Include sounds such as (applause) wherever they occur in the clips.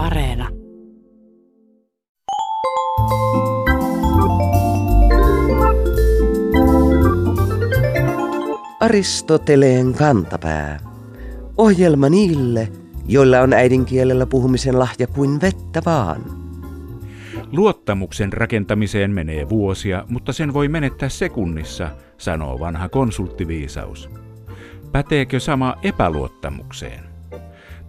Areena. Aristoteleen kantapää. Ohjelma niille, joilla on äidinkielellä puhumisen lahja kuin vettä vaan. Luottamuksen rakentamiseen menee vuosia, mutta sen voi menettää sekunnissa, sanoo vanha konsulttiviisaus. Päteekö sama epäluottamukseen?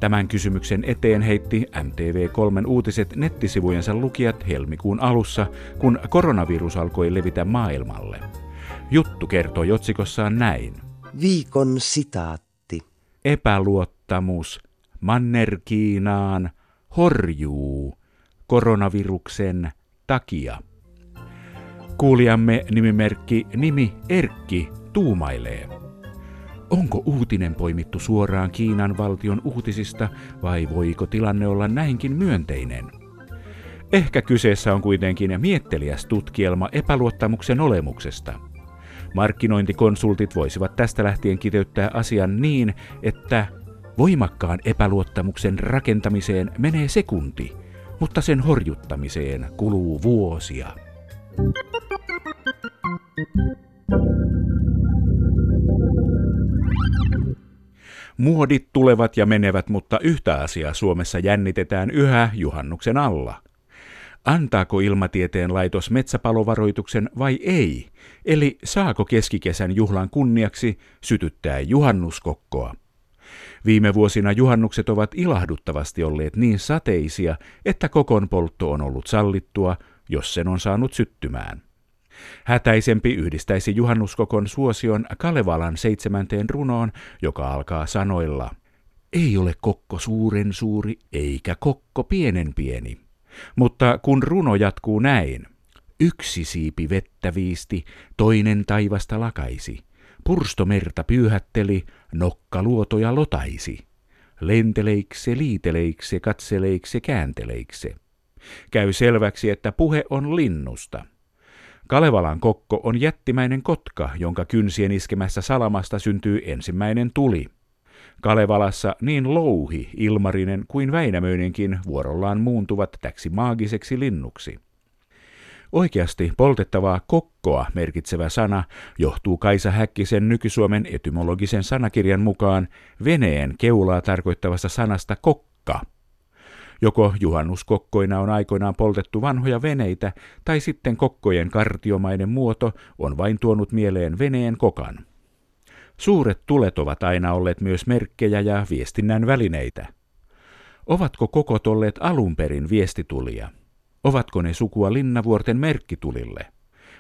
Tämän kysymyksen eteen heitti MTV3 uutiset nettisivujensa lukijat helmikuun alussa, kun koronavirus alkoi levitä maailmalle. Juttu kertoi otsikossaan näin. Viikon sitaatti. Epäluottamus Mannerkiinaan horjuu koronaviruksen takia. Kuulijamme nimimerkki Nimi Erkki tuumailee. Onko uutinen poimittu suoraan Kiinan valtion uutisista vai voiko tilanne olla näinkin myönteinen? Ehkä kyseessä on kuitenkin mietteliäs tutkielma epäluottamuksen olemuksesta. Markkinointikonsultit voisivat tästä lähtien kiteyttää asian niin, että voimakkaan epäluottamuksen rakentamiseen menee sekunti, mutta sen horjuttamiseen kuluu vuosia. Muodit tulevat ja menevät, mutta yhtä asiaa Suomessa jännitetään yhä juhannuksen alla. Antaako ilmatieteen laitos metsäpalovaroituksen vai ei? Eli saako keskikesän juhlan kunniaksi sytyttää juhannuskokkoa? Viime vuosina juhannukset ovat ilahduttavasti olleet niin sateisia, että kokon poltto on ollut sallittua, jos sen on saanut syttymään. Hätäisempi yhdistäisi juhannuskokon suosion Kalevalan seitsemänteen runoon, joka alkaa sanoilla Ei ole kokko suuren suuri, eikä kokko pienen pieni. Mutta kun runo jatkuu näin, yksi siipi vettä viisti, toinen taivasta lakaisi, purstomerta pyyhätteli, nokka luotoja lotaisi, lenteleikse, liiteleikse, katseleikse, käänteleikse. Käy selväksi, että puhe on linnusta – Kalevalan kokko on jättimäinen kotka, jonka kynsien iskemässä salamasta syntyy ensimmäinen tuli. Kalevalassa niin louhi, ilmarinen kuin Väinämöinenkin vuorollaan muuntuvat täksi maagiseksi linnuksi. Oikeasti poltettavaa kokkoa merkitsevä sana johtuu Kaisa Häkkisen nykysuomen etymologisen sanakirjan mukaan veneen keulaa tarkoittavasta sanasta kokka – Joko juhannuskokkoina on aikoinaan poltettu vanhoja veneitä, tai sitten kokkojen kartiomainen muoto on vain tuonut mieleen veneen kokan. Suuret tulet ovat aina olleet myös merkkejä ja viestinnän välineitä. Ovatko kokot olleet alun perin viestitulia? Ovatko ne sukua linnavuorten merkkitulille?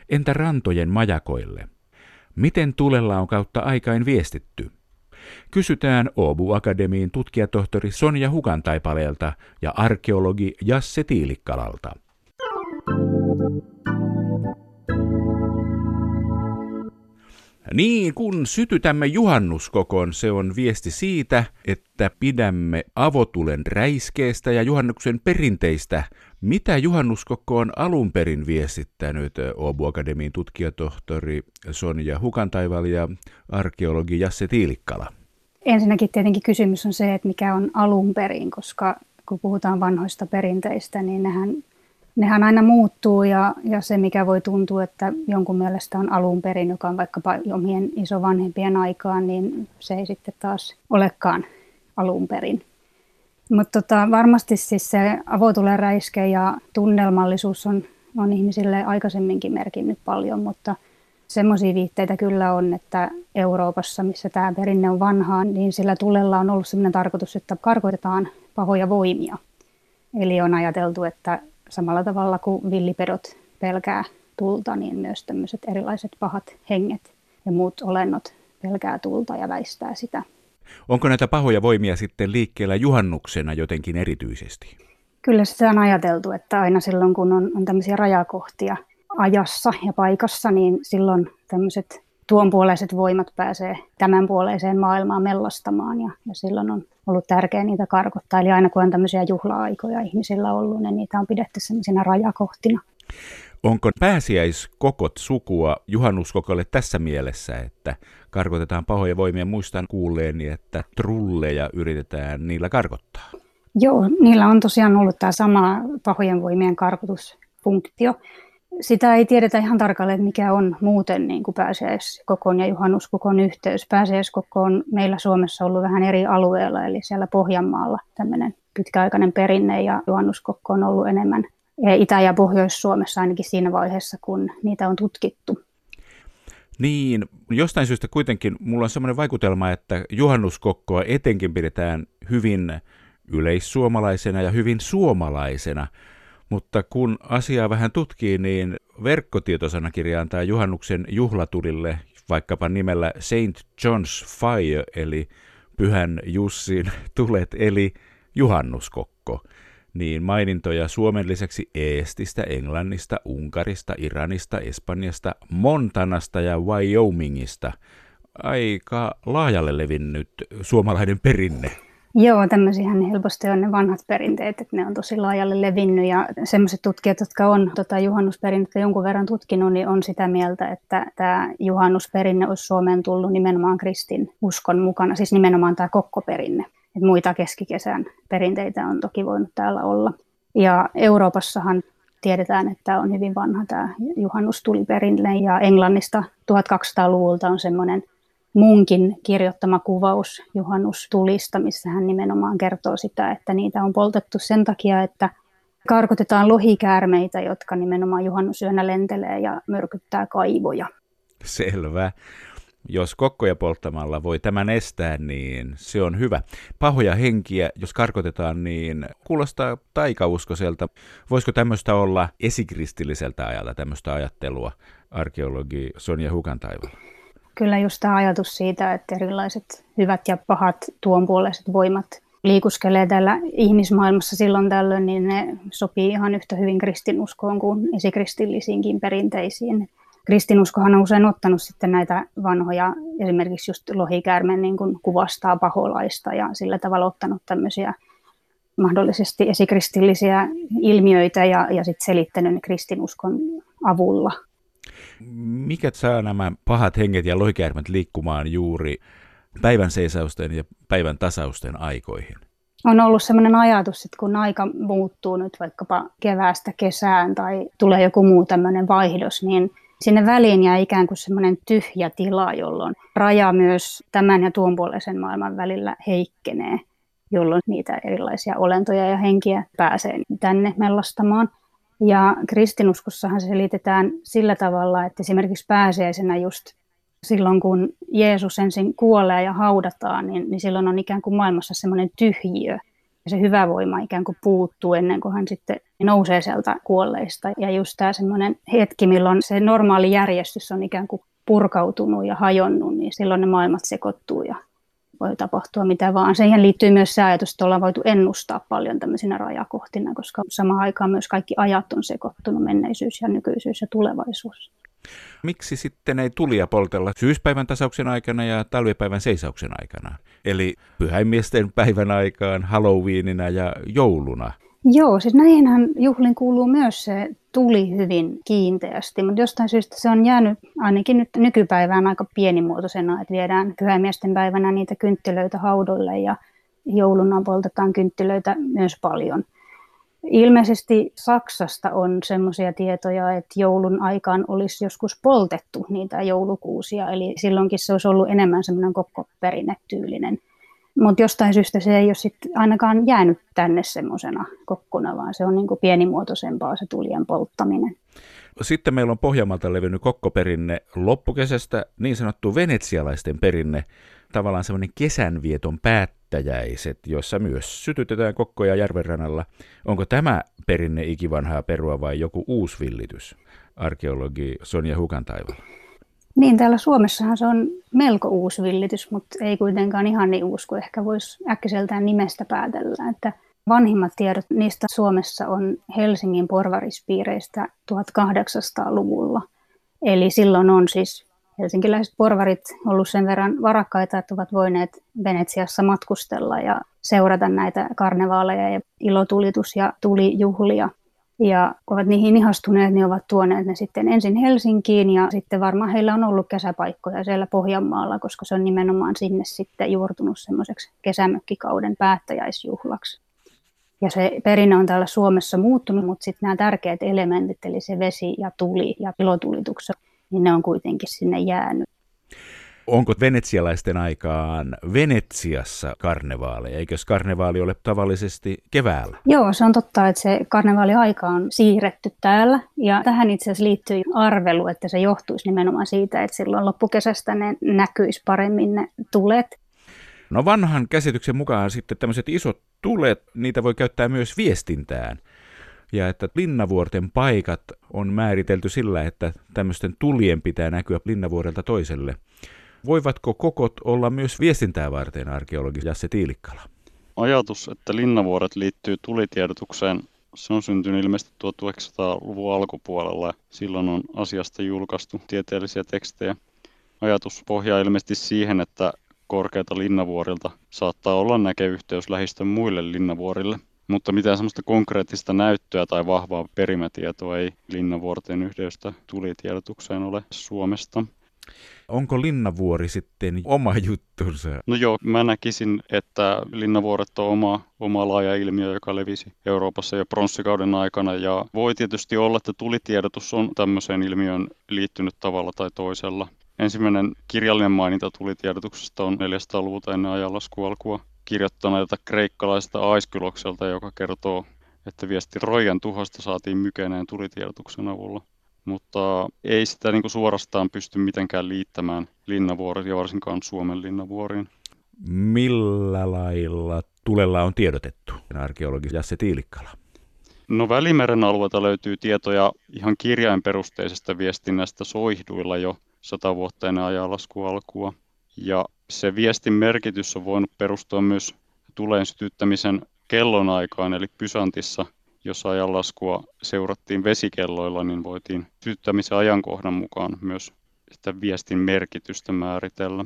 Entä rantojen majakoille? Miten tulella on kautta aikain viestitty? Kysytään Oobu Akademiin tutkijatohtori Sonja Hukantaipaleelta ja arkeologi Jasse Tiilikkalalta. Niin, kun sytytämme juhannuskokon, se on viesti siitä, että pidämme avotulen räiskeestä ja juhannuksen perinteistä. Mitä juhannuskokko on alun perin viestittänyt Oobu Akademiin tutkijatohtori Sonja Hukantaival ja arkeologi Jasse Tiilikkala? Ensinnäkin tietenkin kysymys on se, että mikä on alun perin, koska kun puhutaan vanhoista perinteistä, niin nehän, nehän aina muuttuu ja, ja se, mikä voi tuntua, että jonkun mielestä on alun perin, joka on vaikkapa omien isovanhempien aikaan, niin se ei sitten taas olekaan alun perin. Mutta tota, varmasti siis se avotuleräiske ja tunnelmallisuus on, on ihmisille aikaisemminkin merkinnyt paljon, mutta – Semmoisia viitteitä kyllä on, että Euroopassa, missä tämä perinne on vanhaa, niin sillä tulella on ollut sellainen tarkoitus, että karkoitetaan pahoja voimia. Eli on ajateltu, että samalla tavalla kuin villipedot pelkää tulta, niin myös tämmöiset erilaiset pahat henget ja muut olennot pelkää tulta ja väistää sitä. Onko näitä pahoja voimia sitten liikkeellä juhannuksena jotenkin erityisesti? Kyllä se on ajateltu, että aina silloin kun on, on tämmöisiä rajakohtia – ajassa ja paikassa, niin silloin tämmöiset tuonpuoleiset voimat pääsee tämän puoleiseen maailmaan mellastamaan ja, ja silloin on ollut tärkeää niitä karkottaa. Eli aina kun on tämmöisiä juhla-aikoja ihmisillä ollut, niin niitä on pidetty sellaisina rajakohtina. Onko pääsiäiskokot sukua juhannuskokolle tässä mielessä, että karkotetaan pahoja voimia? Muistan kuulleeni, että trulleja yritetään niillä karkottaa. Joo, niillä on tosiaan ollut tämä sama pahojen voimien karkotusfunktio. Sitä ei tiedetä ihan tarkalleen, mikä on muuten niin kuin pääsiäiskokon ja juhannuskokon yhteys. Pääsiäiskoko on meillä Suomessa ollut vähän eri alueella, eli siellä Pohjanmaalla tämmöinen pitkäaikainen perinne ja juhannuskokko on ollut enemmän Itä- ja Pohjois-Suomessa ainakin siinä vaiheessa, kun niitä on tutkittu. Niin, jostain syystä kuitenkin mulla on sellainen vaikutelma, että juhannuskokkoa etenkin pidetään hyvin yleissuomalaisena ja hyvin suomalaisena, mutta kun asiaa vähän tutkii, niin verkkotietosanakirja antaa juhannuksen juhlatulille vaikkapa nimellä Saint John's Fire, eli Pyhän Jussin (laughs) tulet, eli juhannuskokko niin mainintoja Suomen lisäksi Eestistä, Englannista, Unkarista, Iranista, Espanjasta, Montanasta ja Wyomingista. Aika laajalle levinnyt suomalainen perinne. Joo, tämmöisiähän helposti on ne vanhat perinteet, että ne on tosi laajalle levinnyt ja semmoiset tutkijat, jotka on tota juhannusperinnettä jonkun verran tutkinut, niin on sitä mieltä, että tämä juhannusperinne olisi Suomeen tullut nimenomaan kristin uskon mukana, siis nimenomaan tämä kokkoperinne. Et muita keskikesän perinteitä on toki voinut täällä olla. Ja Euroopassahan tiedetään, että on hyvin vanha tämä juhannustuliperinne ja Englannista 1200-luvulta on semmoinen munkin kirjoittama kuvaus juhannustulista, missä hän nimenomaan kertoo sitä, että niitä on poltettu sen takia, että karkotetaan lohikäärmeitä, jotka nimenomaan juhannusyönä lentelee ja myrkyttää kaivoja. Selvä. Jos kokkoja polttamalla voi tämän estää, niin se on hyvä. Pahoja henkiä, jos karkotetaan, niin kuulostaa taikauskoiselta. Voisiko tämmöistä olla esikristilliseltä ajalta, tämmöistä ajattelua, arkeologi Sonja Hukantaivala? Kyllä just tämä ajatus siitä, että erilaiset hyvät ja pahat tuonpuoleiset voimat liikuskelee täällä ihmismaailmassa silloin tällöin, niin ne sopii ihan yhtä hyvin kristinuskoon kuin esikristillisiinkin perinteisiin kristinuskohan on usein ottanut sitten näitä vanhoja, esimerkiksi just lohikäärme niin kuin kuvastaa paholaista ja sillä tavalla ottanut tämmöisiä mahdollisesti esikristillisiä ilmiöitä ja, ja sitten selittänyt ne kristinuskon avulla. Mikä saa nämä pahat henget ja lohikäärmet liikkumaan juuri päivän seisausten ja päivän tasausten aikoihin? On ollut sellainen ajatus, että kun aika muuttuu nyt vaikkapa keväästä kesään tai tulee joku muu tämmöinen vaihdos, niin Sinne väliin jää ikään kuin semmoinen tyhjä tila, jolloin raja myös tämän ja tuon puolisen maailman välillä heikkenee, jolloin niitä erilaisia olentoja ja henkiä pääsee tänne mellastamaan. Ja kristinuskossahan se selitetään sillä tavalla, että esimerkiksi pääsiäisenä just silloin, kun Jeesus ensin kuolee ja haudataan, niin, niin silloin on ikään kuin maailmassa semmoinen tyhjiö – ja se hyvä voima ikään kuin puuttuu ennen kuin hän sitten nousee sieltä kuolleista. Ja just tämä semmoinen hetki, milloin se normaali järjestys on ikään kuin purkautunut ja hajonnut, niin silloin ne maailmat sekoittuu ja voi tapahtua mitä vaan. Siihen liittyy myös se ajatus, että ollaan voitu ennustaa paljon tämmöisinä rajakohtina, koska samaan aikaan myös kaikki ajat on sekoittunut, menneisyys ja nykyisyys ja tulevaisuus. Miksi sitten ei tulia poltella syyspäivän tasauksen aikana ja talvipäivän seisauksen aikana? Eli pyhäinmiesten päivän aikaan, Halloweenina ja jouluna? Joo, siis näihinhän juhlin kuuluu myös se tuli hyvin kiinteästi, mutta jostain syystä se on jäänyt ainakin nyt nykypäivään aika pienimuotoisena, että viedään pyhäimiesten päivänä niitä kynttilöitä haudolle ja jouluna poltetaan kynttilöitä myös paljon. Ilmeisesti Saksasta on semmoisia tietoja, että joulun aikaan olisi joskus poltettu niitä joulukuusia, eli silloinkin se olisi ollut enemmän semmoinen koko perinnetyylinen. Mutta jostain syystä se ei ole sit ainakaan jäänyt tänne semmoisena kokkona, vaan se on niin kuin pienimuotoisempaa se tulien polttaminen. Sitten meillä on Pohjanmaalta levinnyt kokkoperinne loppukesästä, niin sanottu venetsialaisten perinne, tavallaan semmoinen kesänvieton päättäjäiset, jossa myös sytytetään kokkoja järvenrannalla. Onko tämä perinne ikivanhaa perua vai joku uusi villitys? Arkeologi Sonja Hukantaival. Niin, täällä Suomessahan se on melko uusi villitys, mutta ei kuitenkaan ihan niin uusi kuin ehkä voisi äkkiseltään nimestä päätellä. Että vanhimmat tiedot niistä Suomessa on Helsingin porvarispiireistä 1800-luvulla. Eli silloin on siis helsinkiläiset porvarit ollut sen verran varakkaita, että ovat voineet Venetsiassa matkustella ja seurata näitä karnevaaleja ja ilotulitus- ja tulijuhlia. Ja kun ovat niihin ihastuneet, niin ovat tuoneet ne sitten ensin Helsinkiin ja sitten varmaan heillä on ollut kesäpaikkoja siellä Pohjanmaalla, koska se on nimenomaan sinne sitten juurtunut semmoiseksi kesämökkikauden päättäjäisjuhlaksi. Ja se perinne on täällä Suomessa muuttunut, mutta sitten nämä tärkeät elementit, eli se vesi ja tuli ja ilotulitukset, niin ne on kuitenkin sinne jäänyt. Onko venetsialaisten aikaan Venetsiassa karnevaaleja? Eikös karnevaali ole tavallisesti keväällä? Joo, se on totta, että se karnevaaliaika on siirretty täällä. Ja tähän itse asiassa liittyy arvelu, että se johtuisi nimenomaan siitä, että silloin loppukesästä ne näkyisi paremmin ne tulet. No vanhan käsityksen mukaan sitten tämmöiset isot tulet, niitä voi käyttää myös viestintään. Ja että linnavuorten paikat on määritelty sillä, että tämmöisten tulien pitää näkyä linnavuorelta toiselle. Voivatko kokot olla myös viestintää varten, arkeologi Jasse Tiilikkala? Ajatus, että linnavuoret liittyy tulitiedotukseen, se on syntynyt ilmeisesti 1900-luvun alkupuolella. Silloin on asiasta julkaistu tieteellisiä tekstejä. Ajatus pohjaa ilmeisesti siihen, että korkeata linnavuorilta saattaa olla näkeyhteys lähistön muille linnavuorille. Mutta mitään sellaista konkreettista näyttöä tai vahvaa perimätietoa ei linnavuorten yhdeystä tulitiedotukseen ole Suomesta. Onko Linnavuori sitten oma juttunsa? No joo, mä näkisin, että Linnavuoret on oma, oma laaja ilmiö, joka levisi Euroopassa jo pronssikauden aikana. Ja voi tietysti olla, että tulitiedotus on tämmöiseen ilmiön liittynyt tavalla tai toisella. Ensimmäinen kirjallinen maininta tulitiedotuksesta on 400-luvulta ennen ajanlaskualkua kirjoittaneelta kreikkalaista Aiskylokselta, joka kertoo, että viesti Rojan tuhosta saatiin mykäneen tulitiedotuksen avulla mutta ei sitä niin kuin suorastaan pysty mitenkään liittämään linnavuoriin ja varsinkaan Suomen linnavuoriin. Millä lailla tulella on tiedotettu, arkeologi Jasse Tiilikkala? No Välimeren alueelta löytyy tietoja ihan kirjainperusteisesta viestinnästä soihduilla jo sata vuotta ennen ajanlaskun alkua. Ja se viestin merkitys on voinut perustua myös tuleen sytyttämisen kellonaikaan, eli Pysantissa – jos ajanlaskua seurattiin vesikelloilla, niin voitiin sytyttämisen ajankohdan mukaan myös sitä viestin merkitystä määritellä.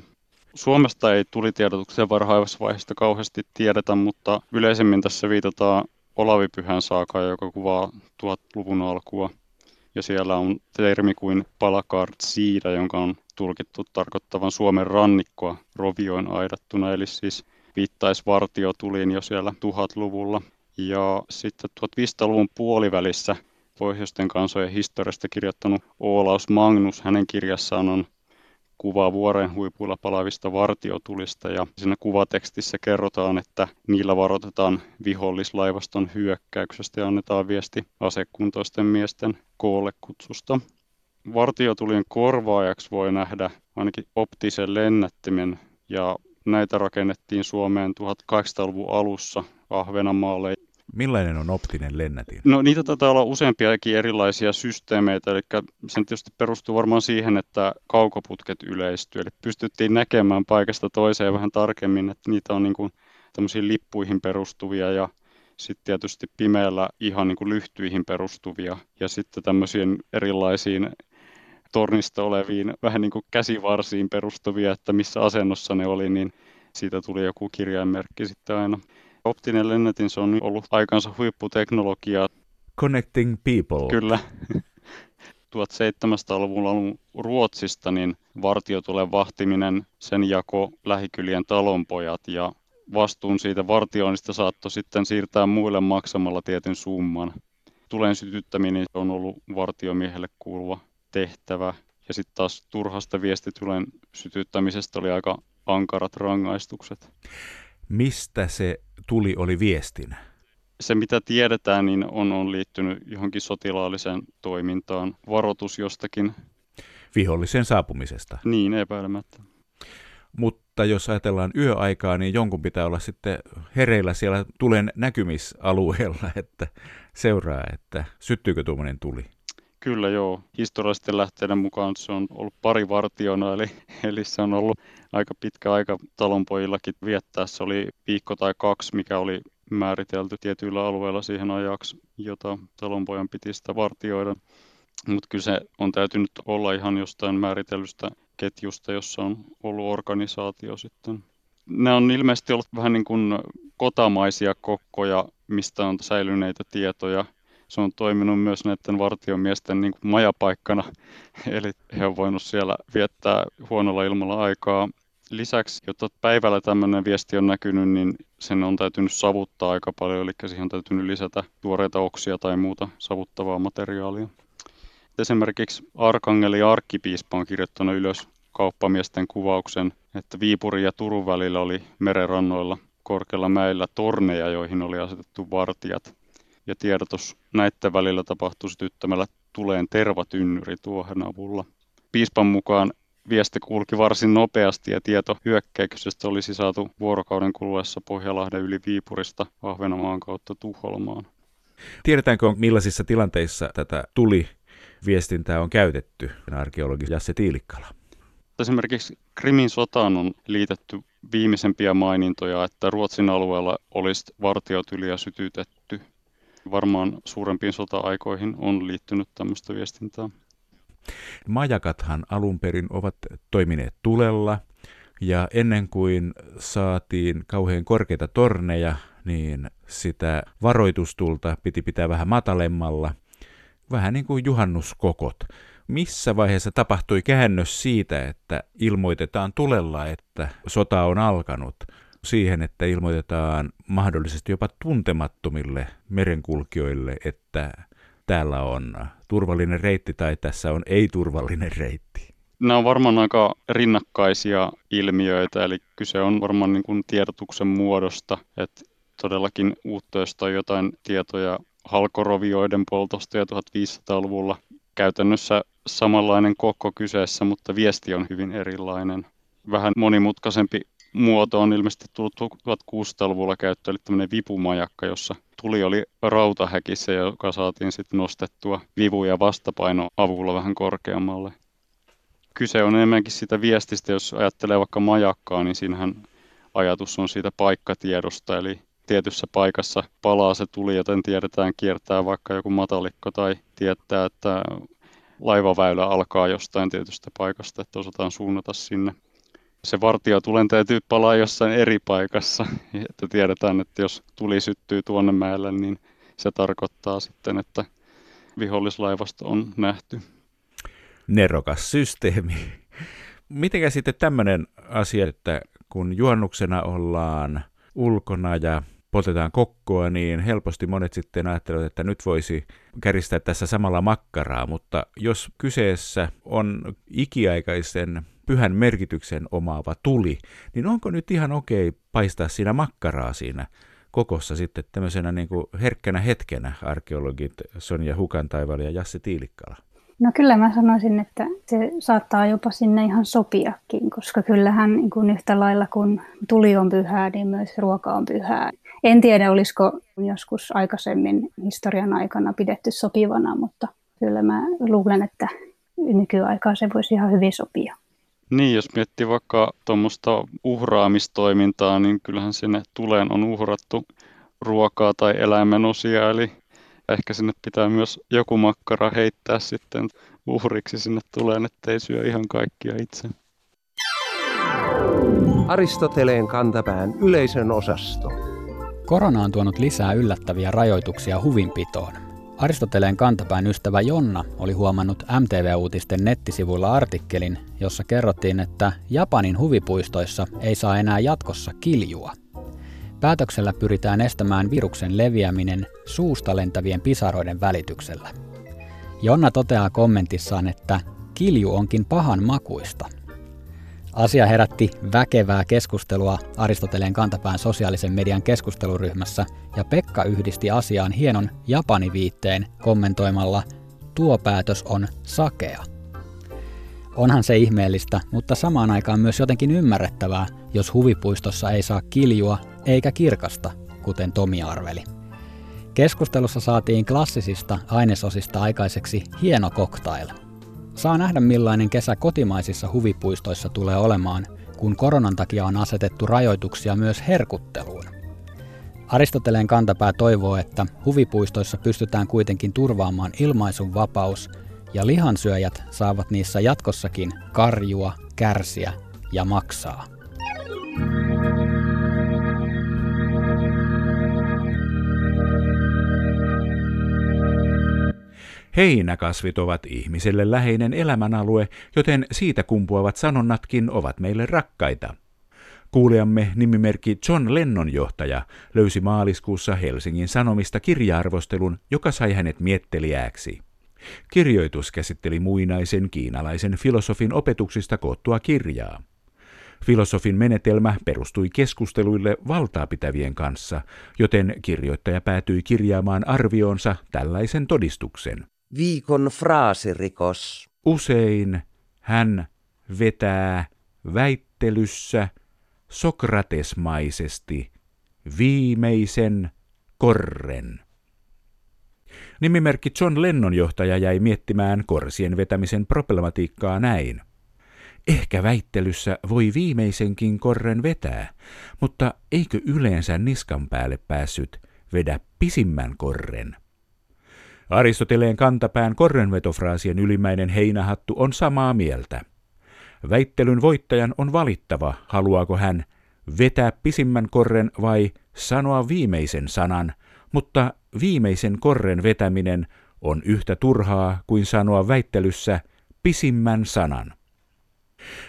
Suomesta ei tulitiedotuksen vaiheessa kauheasti tiedetä, mutta yleisemmin tässä viitataan Olavi Pyhän saakaan, joka kuvaa 1000-luvun alkua. Ja siellä on termi kuin palakard siida, jonka on tulkittu tarkoittavan Suomen rannikkoa rovioin aidattuna, eli siis viittaisvartiotuliin jo siellä 1000-luvulla. Ja sitten 1500-luvun puolivälissä pohjoisten kansojen historiasta kirjoittanut Olaus Magnus, hänen kirjassaan on kuva vuoren huipuilla palavista vartiotulista ja siinä kuvatekstissä kerrotaan, että niillä varoitetaan vihollislaivaston hyökkäyksestä ja annetaan viesti asekuntoisten miesten koolle kutsusta. Vartiotulien korvaajaksi voi nähdä ainakin optisen lennättimen ja näitä rakennettiin Suomeen 1800-luvun alussa Ahvenanmaalle Millainen on optinen lennätin? No niitä taitaa olla useampiakin erilaisia systeemeitä, eli se tietysti perustuu varmaan siihen, että kaukoputket yleistyy, eli pystyttiin näkemään paikasta toiseen vähän tarkemmin, että niitä on niin kuin tämmöisiin lippuihin perustuvia ja sitten tietysti pimeällä ihan niin kuin lyhtyihin perustuvia ja sitten tämmöisiin erilaisiin tornista oleviin vähän niin kuin käsivarsiin perustuvia, että missä asennossa ne oli, niin siitä tuli joku kirjainmerkki sitten aina. Optinen lennätin, se on ollut aikansa huipputeknologiaa. Connecting people. Kyllä. (laughs) 1700-luvun alun Ruotsista, niin vartiotulen vahtiminen, sen jako lähikylien talonpojat ja vastuun siitä vartioinnista saattoi sitten siirtää muille maksamalla tietyn summan. Tulen sytyttäminen on ollut vartiomiehelle kuuluva tehtävä. Ja sitten taas turhasta viestitulen sytyttämisestä oli aika ankarat rangaistukset. Mistä se tuli oli viestinä? Se mitä tiedetään, niin on, on liittynyt johonkin sotilaalliseen toimintaan. Varoitus jostakin. Vihollisen saapumisesta. Niin, epäilemättä. Mutta jos ajatellaan yöaikaa, niin jonkun pitää olla sitten hereillä siellä tulen näkymisalueella, (laughs) että seuraa, että syttyykö tuommoinen tuli. Kyllä joo. Historiallisten lähteiden mukaan se on ollut pari vartiona, eli, eli se on ollut aika pitkä aika talonpojillakin viettää. Se oli viikko tai kaksi, mikä oli määritelty tietyillä alueilla siihen ajaksi, jota talonpojan piti sitä vartioida. Mutta kyllä se on täytynyt olla ihan jostain määritellystä ketjusta, jossa on ollut organisaatio sitten. Ne on ilmeisesti ollut vähän niin kuin kotamaisia kokkoja, mistä on säilyneitä tietoja se on toiminut myös näiden vartiomiesten niin kuin majapaikkana, (laughs) eli he on voinut siellä viettää huonolla ilmalla aikaa. Lisäksi, jotta päivällä tämmöinen viesti on näkynyt, niin sen on täytynyt savuttaa aika paljon, eli siihen on täytynyt lisätä tuoreita oksia tai muuta savuttavaa materiaalia. Esimerkiksi Arkangeli arkkipiispa on kirjoittanut ylös kauppamiesten kuvauksen, että Viipurin ja Turun välillä oli merenrannoilla korkealla mäillä torneja, joihin oli asetettu vartijat. Ja tiedotus näiden välillä tapahtui sytyttämällä tuleen tervatynnyri tuohon avulla. Piispan mukaan viesti kulki varsin nopeasti ja tieto hyökkäyksestä olisi saatu vuorokauden kuluessa Pohjalahden yli Viipurista Ahvenanmaan kautta Tuholmaan. Tiedetäänkö millaisissa tilanteissa tätä tuli viestintää on käytetty, arkeologi Jasse Tiilikkala? Esimerkiksi Krimin sotaan on liitetty viimeisempiä mainintoja, että Ruotsin alueella olisi vartiotyliä sytytetty. Varmaan suurempiin sota-aikoihin on liittynyt tämmöistä viestintää. Majakathan alun perin ovat toimineet tulella, ja ennen kuin saatiin kauhean korkeita torneja, niin sitä varoitustulta piti pitää vähän matalemmalla, vähän niin kuin juhannuskokot. Missä vaiheessa tapahtui käännös siitä, että ilmoitetaan tulella, että sota on alkanut, siihen, että ilmoitetaan mahdollisesti jopa tuntemattomille merenkulkijoille, että täällä on turvallinen reitti tai tässä on ei-turvallinen reitti? Nämä on varmaan aika rinnakkaisia ilmiöitä, eli kyse on varmaan niin kuin tiedotuksen muodosta, että todellakin uutta, josta on jotain tietoja halkorovioiden poltosta jo 1500-luvulla. Käytännössä samanlainen koko kyseessä, mutta viesti on hyvin erilainen. Vähän monimutkaisempi muoto on ilmeisesti tullut 1600-luvulla käyttöön, eli tämmöinen vipumajakka, jossa tuli oli rautahäkissä, joka saatiin sitten nostettua vivu- ja vastapaino avulla vähän korkeammalle. Kyse on enemmänkin siitä viestistä, jos ajattelee vaikka majakkaa, niin siinähän ajatus on siitä paikkatiedosta, eli tietyssä paikassa palaa se tuli, joten tiedetään kiertää vaikka joku matalikko tai tietää, että laivaväylä alkaa jostain tietystä paikasta, että osataan suunnata sinne se vartiotulen täytyy palaa jossain eri paikassa, että tiedetään, että jos tuli syttyy tuonne mäelle, niin se tarkoittaa sitten, että vihollislaivasto on nähty. Nerokas systeemi. Mitenkä sitten tämmöinen asia, että kun juonnuksena ollaan ulkona ja poltetaan kokkoa, niin helposti monet sitten ajattelevat, että nyt voisi käristää tässä samalla makkaraa, mutta jos kyseessä on ikiaikaisen pyhän merkityksen omaava tuli, niin onko nyt ihan okei paistaa siinä makkaraa siinä kokossa sitten tämmöisenä niin kuin herkkänä hetkenä arkeologit Sonja Hukantaival ja Jasse Tiilikkala? No kyllä mä sanoisin, että se saattaa jopa sinne ihan sopiakin, koska kyllähän niin kuin yhtä lailla kun tuli on pyhää, niin myös ruoka on pyhää. En tiedä, olisiko joskus aikaisemmin historian aikana pidetty sopivana, mutta kyllä mä luulen, että nykyaikaa se voisi ihan hyvin sopia. Niin, jos miettii vaikka tuommoista uhraamistoimintaa, niin kyllähän sinne tuleen on uhrattu ruokaa tai eläimen osia, eli ehkä sinne pitää myös joku makkara heittää sitten uhriksi sinne tuleen, ettei syö ihan kaikkia itse. Aristoteleen kantapään yleisön osasto. Korona on tuonut lisää yllättäviä rajoituksia huvinpitoon. Aristoteleen kantapään ystävä Jonna oli huomannut MTV-uutisten nettisivuilla artikkelin, jossa kerrottiin, että Japanin huvipuistoissa ei saa enää jatkossa kiljua. Päätöksellä pyritään estämään viruksen leviäminen suusta lentävien pisaroiden välityksellä. Jonna toteaa kommentissaan, että kilju onkin pahan makuista – Asia herätti väkevää keskustelua Aristoteleen kantapään sosiaalisen median keskusteluryhmässä ja Pekka yhdisti asiaan hienon japaniviitteen kommentoimalla tuo päätös on sakea. Onhan se ihmeellistä, mutta samaan aikaan myös jotenkin ymmärrettävää, jos huvipuistossa ei saa kiljua eikä kirkasta, kuten Tomi arveli. Keskustelussa saatiin klassisista ainesosista aikaiseksi hieno cocktail – Saa nähdä millainen kesä kotimaisissa huvipuistoissa tulee olemaan, kun koronan takia on asetettu rajoituksia myös herkutteluun. Aristoteleen kantapää toivoo, että huvipuistoissa pystytään kuitenkin turvaamaan ilmaisun vapaus ja lihansyöjät saavat niissä jatkossakin karjua, kärsiä ja maksaa. Heinäkasvit ovat ihmiselle läheinen elämänalue, joten siitä kumpuavat sanonnatkin ovat meille rakkaita. Kuulijamme nimimerkki John Lennon johtaja löysi maaliskuussa Helsingin Sanomista kirjaarvostelun, joka sai hänet miettelijääksi. Kirjoitus käsitteli muinaisen kiinalaisen filosofin opetuksista koottua kirjaa. Filosofin menetelmä perustui keskusteluille valtaapitävien kanssa, joten kirjoittaja päätyi kirjaamaan arvioonsa tällaisen todistuksen. Viikon fraasirikos. Usein hän vetää väittelyssä sokratesmaisesti viimeisen korren. Nimimerkki John Lennon johtaja jäi miettimään korsien vetämisen problematiikkaa näin. Ehkä väittelyssä voi viimeisenkin korren vetää, mutta eikö yleensä niskan päälle päässyt vedä pisimmän korren? Aristoteleen kantapään korrenvetofraasien ylimmäinen heinähattu on samaa mieltä. Väittelyn voittajan on valittava, haluaako hän vetää pisimmän korren vai sanoa viimeisen sanan, mutta viimeisen korren vetäminen on yhtä turhaa kuin sanoa väittelyssä pisimmän sanan.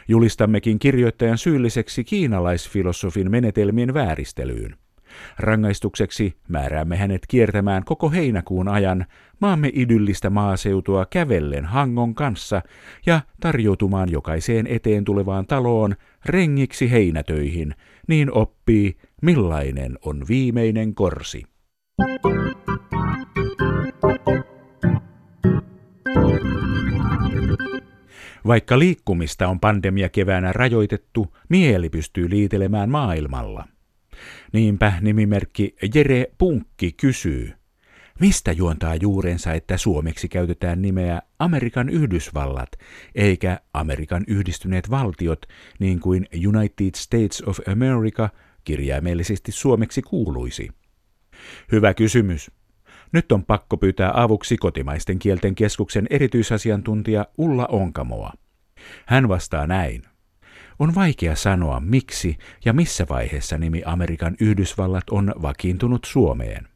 Julistammekin kirjoittajan syylliseksi kiinalaisfilosofin menetelmien vääristelyyn. Rangaistukseksi määräämme hänet kiertämään koko heinäkuun ajan maamme idyllistä maaseutua kävellen hangon kanssa ja tarjoutumaan jokaiseen eteen tulevaan taloon rengiksi heinätöihin, niin oppii, millainen on viimeinen korsi. Vaikka liikkumista on pandemia keväänä rajoitettu, mieli pystyy liitelemään maailmalla. Niinpä nimimerkki Jere Punkki kysyy, mistä juontaa juurensa, että suomeksi käytetään nimeä Amerikan Yhdysvallat, eikä Amerikan yhdistyneet valtiot, niin kuin United States of America kirjaimellisesti suomeksi kuuluisi? Hyvä kysymys. Nyt on pakko pyytää avuksi kotimaisten kielten keskuksen erityisasiantuntija Ulla Onkamoa. Hän vastaa näin. On vaikea sanoa, miksi ja missä vaiheessa nimi Amerikan Yhdysvallat on vakiintunut Suomeen.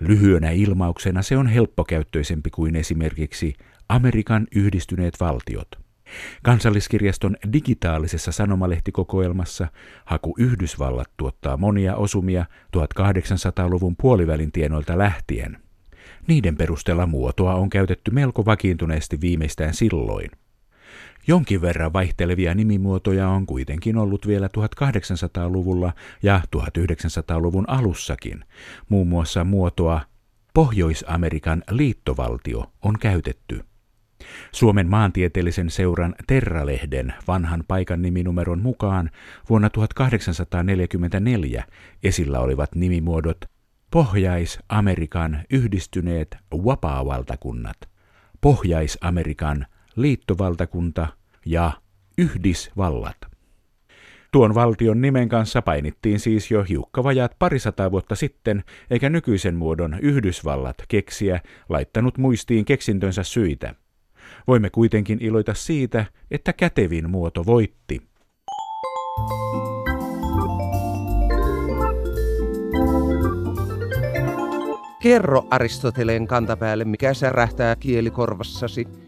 Lyhyenä ilmauksena se on helppokäyttöisempi kuin esimerkiksi Amerikan yhdistyneet valtiot. Kansalliskirjaston digitaalisessa sanomalehtikokoelmassa Haku Yhdysvallat tuottaa monia osumia 1800-luvun puolivälin tienoilta lähtien. Niiden perusteella muotoa on käytetty melko vakiintuneesti viimeistään silloin – Jonkin verran vaihtelevia nimimuotoja on kuitenkin ollut vielä 1800-luvulla ja 1900-luvun alussakin. Muun muassa muotoa Pohjois-Amerikan liittovaltio on käytetty. Suomen maantieteellisen seuran Terralehden vanhan paikan niminumeron mukaan vuonna 1844 esillä olivat nimimuodot Pohjais-Amerikan yhdistyneet vapaa-valtakunnat, Pohjais-Amerikan liittovaltakunta ja Yhdysvallat. Tuon valtion nimen kanssa painittiin siis jo hiukkavajat parisataa vuotta sitten, eikä nykyisen muodon Yhdysvallat keksiä laittanut muistiin keksintönsä syitä. Voimme kuitenkin iloita siitä, että kätevin muoto voitti. Kerro Aristoteleen kantapäälle, mikä särähtää kielikorvassasi.